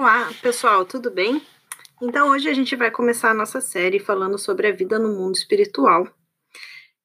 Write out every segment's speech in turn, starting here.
Olá, pessoal, tudo bem? Então, hoje a gente vai começar a nossa série falando sobre a vida no mundo espiritual.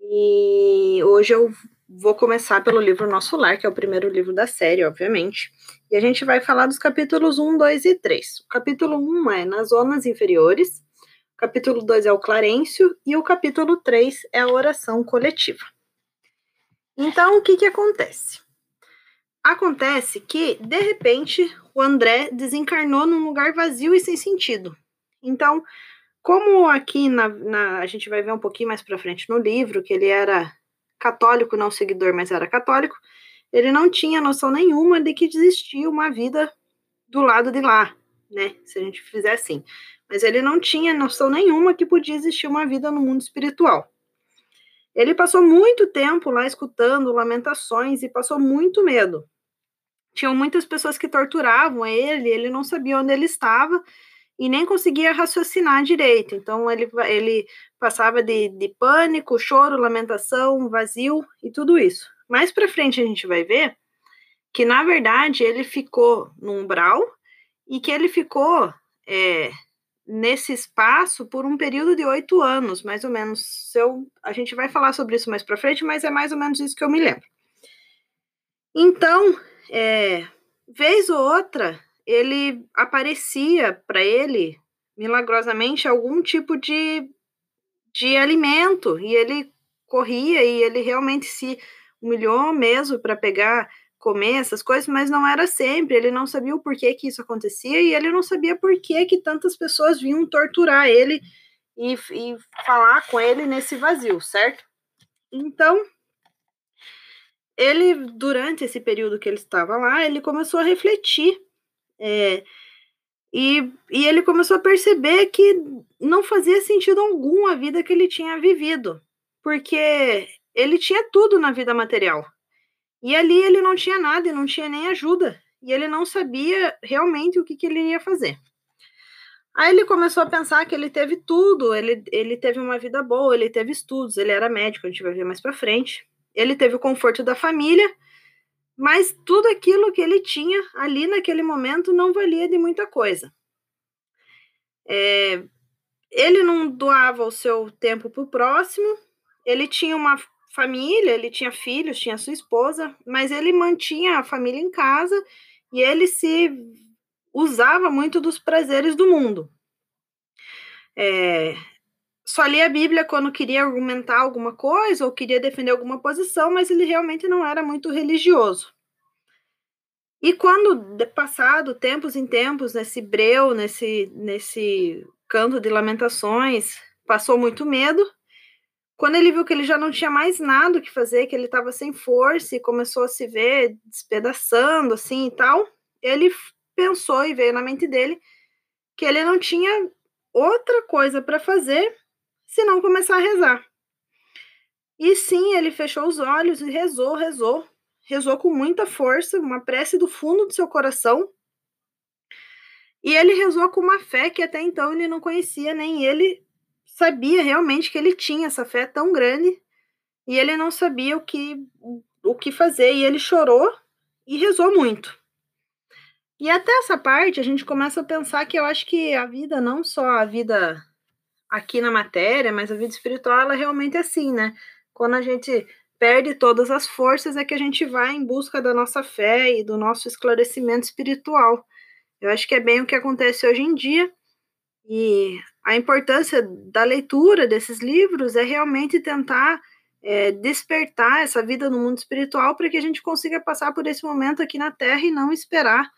E hoje eu vou começar pelo livro Nosso Lar, que é o primeiro livro da série, obviamente. E a gente vai falar dos capítulos 1, 2 e 3. O capítulo 1 é nas zonas inferiores, o capítulo 2 é o Clarencio e o capítulo 3 é a oração coletiva. Então, o que, que acontece? Acontece que, de repente, o André desencarnou num lugar vazio e sem sentido. Então, como aqui na, na, a gente vai ver um pouquinho mais para frente no livro, que ele era católico, não seguidor, mas era católico, ele não tinha noção nenhuma de que existia uma vida do lado de lá, né? Se a gente fizer assim. Mas ele não tinha noção nenhuma que podia existir uma vida no mundo espiritual. Ele passou muito tempo lá escutando lamentações e passou muito medo tinham muitas pessoas que torturavam ele, ele não sabia onde ele estava e nem conseguia raciocinar direito. Então ele, ele passava de, de pânico, choro, lamentação, vazio e tudo isso. Mais para frente a gente vai ver que na verdade ele ficou no umbral e que ele ficou é, nesse espaço por um período de oito anos, mais ou menos. Se eu, a gente vai falar sobre isso mais para frente, mas é mais ou menos isso que eu me lembro. Então, é, vez ou outra, ele aparecia para ele, milagrosamente, algum tipo de, de alimento, e ele corria e ele realmente se humilhou mesmo para pegar, comer essas coisas, mas não era sempre, ele não sabia o porquê que isso acontecia, e ele não sabia por que que tantas pessoas vinham torturar ele e, e falar com ele nesse vazio, certo? Então, ele, durante esse período que ele estava lá, ele começou a refletir. É, e, e ele começou a perceber que não fazia sentido algum a vida que ele tinha vivido, porque ele tinha tudo na vida material. E ali ele não tinha nada e não tinha nem ajuda. E ele não sabia realmente o que, que ele ia fazer. Aí ele começou a pensar que ele teve tudo, ele, ele teve uma vida boa, ele teve estudos, ele era médico, a gente vai ver mais para frente ele teve o conforto da família, mas tudo aquilo que ele tinha ali naquele momento não valia de muita coisa. É, ele não doava o seu tempo para o próximo, ele tinha uma família, ele tinha filhos, tinha sua esposa, mas ele mantinha a família em casa e ele se usava muito dos prazeres do mundo. É, só lia a Bíblia quando queria argumentar alguma coisa ou queria defender alguma posição, mas ele realmente não era muito religioso. E quando, passado tempos em tempos, nesse breu, nesse, nesse canto de lamentações, passou muito medo, quando ele viu que ele já não tinha mais nada o que fazer, que ele estava sem força e começou a se ver despedaçando assim e tal, ele pensou e veio na mente dele que ele não tinha outra coisa para fazer se não começar a rezar. E sim, ele fechou os olhos e rezou, rezou, rezou com muita força, uma prece do fundo do seu coração. E ele rezou com uma fé que até então ele não conhecia, nem ele sabia realmente que ele tinha essa fé tão grande, e ele não sabia o que o que fazer, e ele chorou e rezou muito. E até essa parte a gente começa a pensar que eu acho que a vida, não só a vida aqui na matéria, mas a vida espiritual ela realmente é assim, né? Quando a gente perde todas as forças é que a gente vai em busca da nossa fé e do nosso esclarecimento espiritual. Eu acho que é bem o que acontece hoje em dia. E a importância da leitura desses livros é realmente tentar é, despertar essa vida no mundo espiritual para que a gente consiga passar por esse momento aqui na Terra e não esperar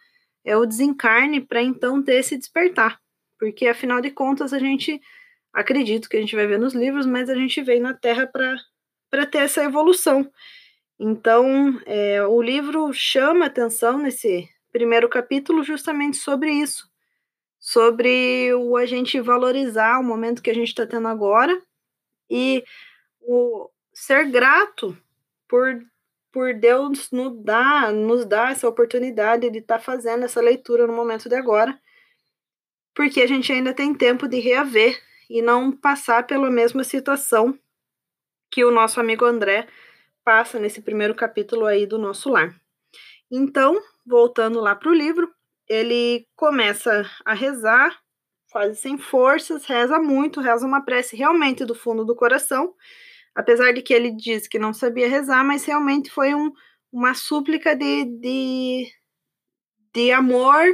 é, o desencarne para então ter esse despertar. Porque afinal de contas a gente acredito que a gente vai ver nos livros, mas a gente veio na Terra para ter essa evolução. Então, é, o livro chama atenção nesse primeiro capítulo justamente sobre isso, sobre o a gente valorizar o momento que a gente está tendo agora e o ser grato por, por Deus nos dar, nos dar essa oportunidade de estar tá fazendo essa leitura no momento de agora, porque a gente ainda tem tempo de reaver e não passar pela mesma situação que o nosso amigo André passa nesse primeiro capítulo aí do nosso lar. Então, voltando lá para o livro, ele começa a rezar, quase sem forças, reza muito, reza uma prece realmente do fundo do coração, apesar de que ele diz que não sabia rezar, mas realmente foi um, uma súplica de, de, de amor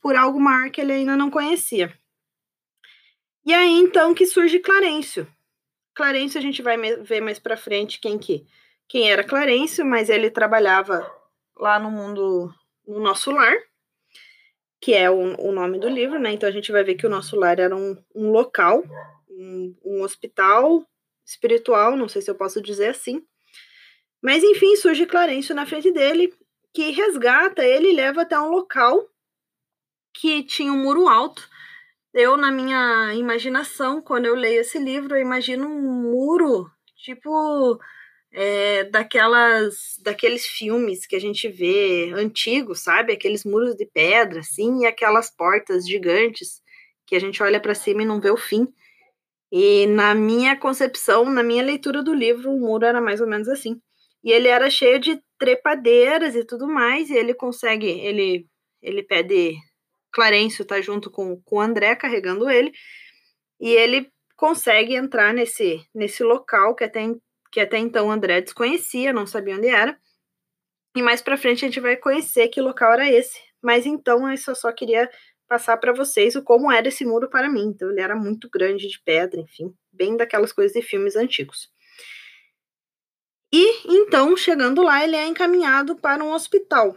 por algo maior que ele ainda não conhecia. E aí então que surge Clarencio. Clarencio a gente vai ver mais para frente quem que quem era Clarencio, mas ele trabalhava lá no mundo no nosso lar, que é o, o nome do livro, né? Então a gente vai ver que o nosso lar era um, um local, um, um hospital espiritual, não sei se eu posso dizer assim. Mas enfim, surge Clarencio na frente dele, que resgata ele e leva até um local que tinha um muro alto eu, na minha imaginação, quando eu leio esse livro, eu imagino um muro, tipo, é, daquelas, daqueles filmes que a gente vê antigos, sabe? Aqueles muros de pedra, assim, e aquelas portas gigantes que a gente olha para cima e não vê o fim. E na minha concepção, na minha leitura do livro, o muro era mais ou menos assim. E ele era cheio de trepadeiras e tudo mais, e ele consegue, ele, ele pede Clarencio tá junto com, com o André carregando ele, e ele consegue entrar nesse, nesse local que até, que até então André desconhecia, não sabia onde era. E mais para frente a gente vai conhecer que local era esse. Mas então eu só, só queria passar para vocês o como era esse muro para mim. Então ele era muito grande de pedra, enfim, bem daquelas coisas de filmes antigos. E então, chegando lá, ele é encaminhado para um hospital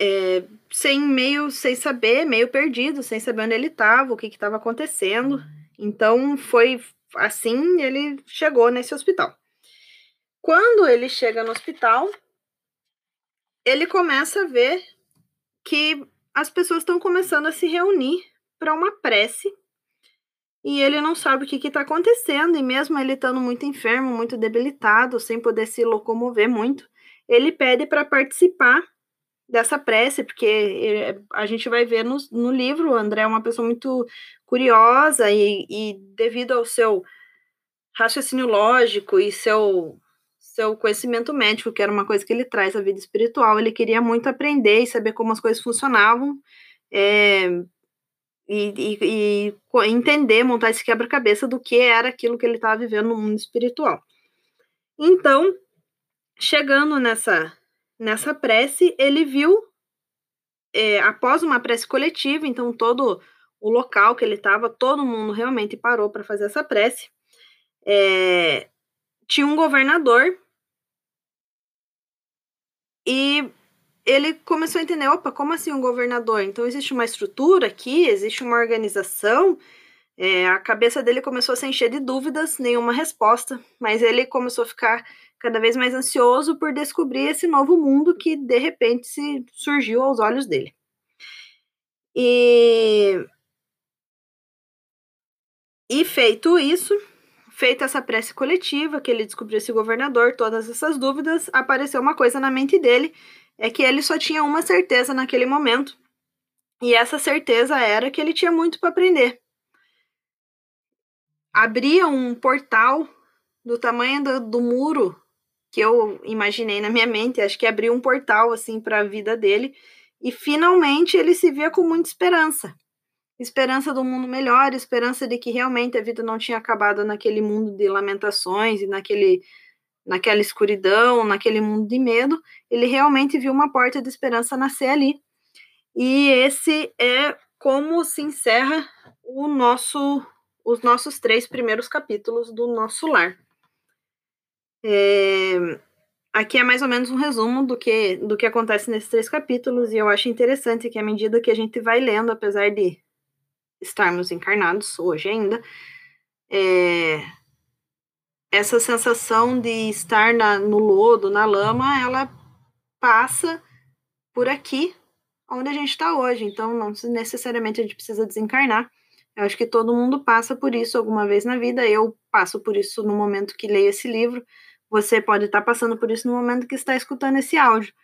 é, sem meio sem saber, meio perdido, sem saber onde ele estava, o que estava acontecendo. Então foi assim ele chegou nesse hospital. Quando ele chega no hospital, ele começa a ver que as pessoas estão começando a se reunir para uma prece e ele não sabe o que está acontecendo. E mesmo ele estando muito enfermo, muito debilitado, sem poder se locomover muito, ele pede para participar dessa prece, porque eh, a gente vai ver no, no livro, o André é uma pessoa muito curiosa e, e devido ao seu raciocínio lógico e seu seu conhecimento médico, que era uma coisa que ele traz à vida espiritual, ele queria muito aprender e saber como as coisas funcionavam, é, e, e, e, entender, montar esse quebra-cabeça do que era aquilo que ele estava vivendo no mundo espiritual. Então, chegando nessa nessa prece, ele viu, é, após uma prece coletiva, então todo o local que ele estava, todo mundo realmente parou para fazer essa prece. É, tinha um governador e ele começou a entender, opa, como assim um governador? Então existe uma estrutura aqui, existe uma organização. É, a cabeça dele começou a se encher de dúvidas, nenhuma resposta, mas ele começou a ficar cada vez mais ansioso por descobrir esse novo mundo que de repente se surgiu aos olhos dele. E e feito isso, feita essa prece coletiva, que ele descobriu esse governador, todas essas dúvidas, apareceu uma coisa na mente dele, é que ele só tinha uma certeza naquele momento. E essa certeza era que ele tinha muito para aprender. Abria um portal do tamanho do, do muro que eu imaginei na minha mente, acho que abriu um portal assim para a vida dele e finalmente ele se via com muita esperança. Esperança do mundo melhor, esperança de que realmente a vida não tinha acabado naquele mundo de lamentações e naquele naquela escuridão, naquele mundo de medo, ele realmente viu uma porta de esperança nascer ali. E esse é como se encerra o nosso os nossos três primeiros capítulos do nosso lar. É, aqui é mais ou menos um resumo do que, do que acontece nesses três capítulos, e eu acho interessante que à medida que a gente vai lendo, apesar de estarmos encarnados hoje ainda, é, essa sensação de estar na, no lodo, na lama, ela passa por aqui, onde a gente está hoje. Então, não necessariamente a gente precisa desencarnar. Eu acho que todo mundo passa por isso alguma vez na vida. Eu passo por isso no momento que leio esse livro. Você pode estar passando por isso no momento que está escutando esse áudio.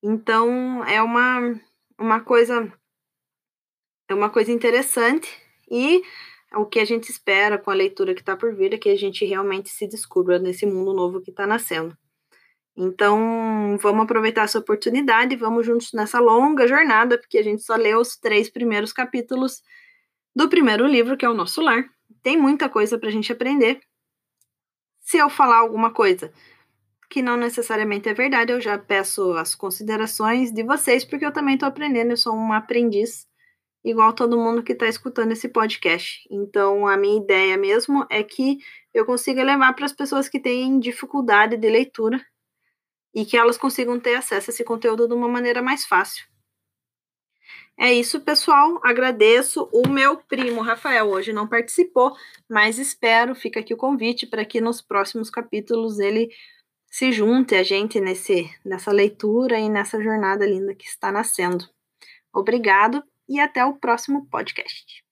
Então, é uma, uma coisa é uma coisa interessante e o que a gente espera com a leitura que está por vir é que a gente realmente se descubra nesse mundo novo que está nascendo. Então, vamos aproveitar essa oportunidade, vamos juntos nessa longa jornada, porque a gente só leu os três primeiros capítulos do primeiro livro, que é o Nosso Lar. Tem muita coisa para a gente aprender. Se eu falar alguma coisa que não necessariamente é verdade, eu já peço as considerações de vocês, porque eu também estou aprendendo, eu sou uma aprendiz, igual todo mundo que está escutando esse podcast. Então, a minha ideia mesmo é que eu consiga levar para as pessoas que têm dificuldade de leitura e que elas consigam ter acesso a esse conteúdo de uma maneira mais fácil. É isso, pessoal. Agradeço. O meu primo Rafael hoje não participou, mas espero, fica aqui o convite para que nos próximos capítulos ele se junte a gente nesse, nessa leitura e nessa jornada linda que está nascendo. Obrigado e até o próximo podcast.